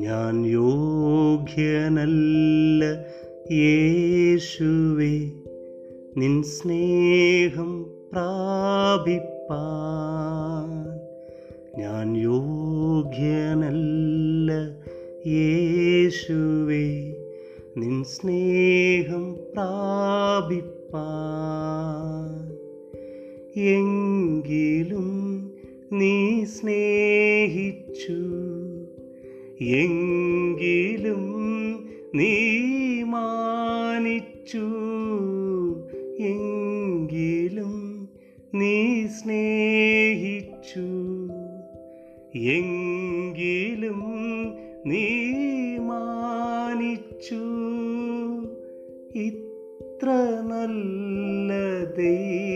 ഞാൻ യോഗ്യനല്ല യേശുവേ. നിൻ സ്നേഹം പ്രാപിപ്പാൻ. ഞാൻ യോഗ്യനല്ല യേശുവേ. നിൻ സ്നേഹം പ്രാപിപ്പാൻ. എങ്കിലും നീ സ്നേഹിച്ചു എങ്കിലും നീ മാനിച്ചു. എങ്കിലും നീ സ്നേഹിച്ചു. എങ്കിലും നീ മാനിച്ചു. ഇത്ര നല്ല ദൈവമേ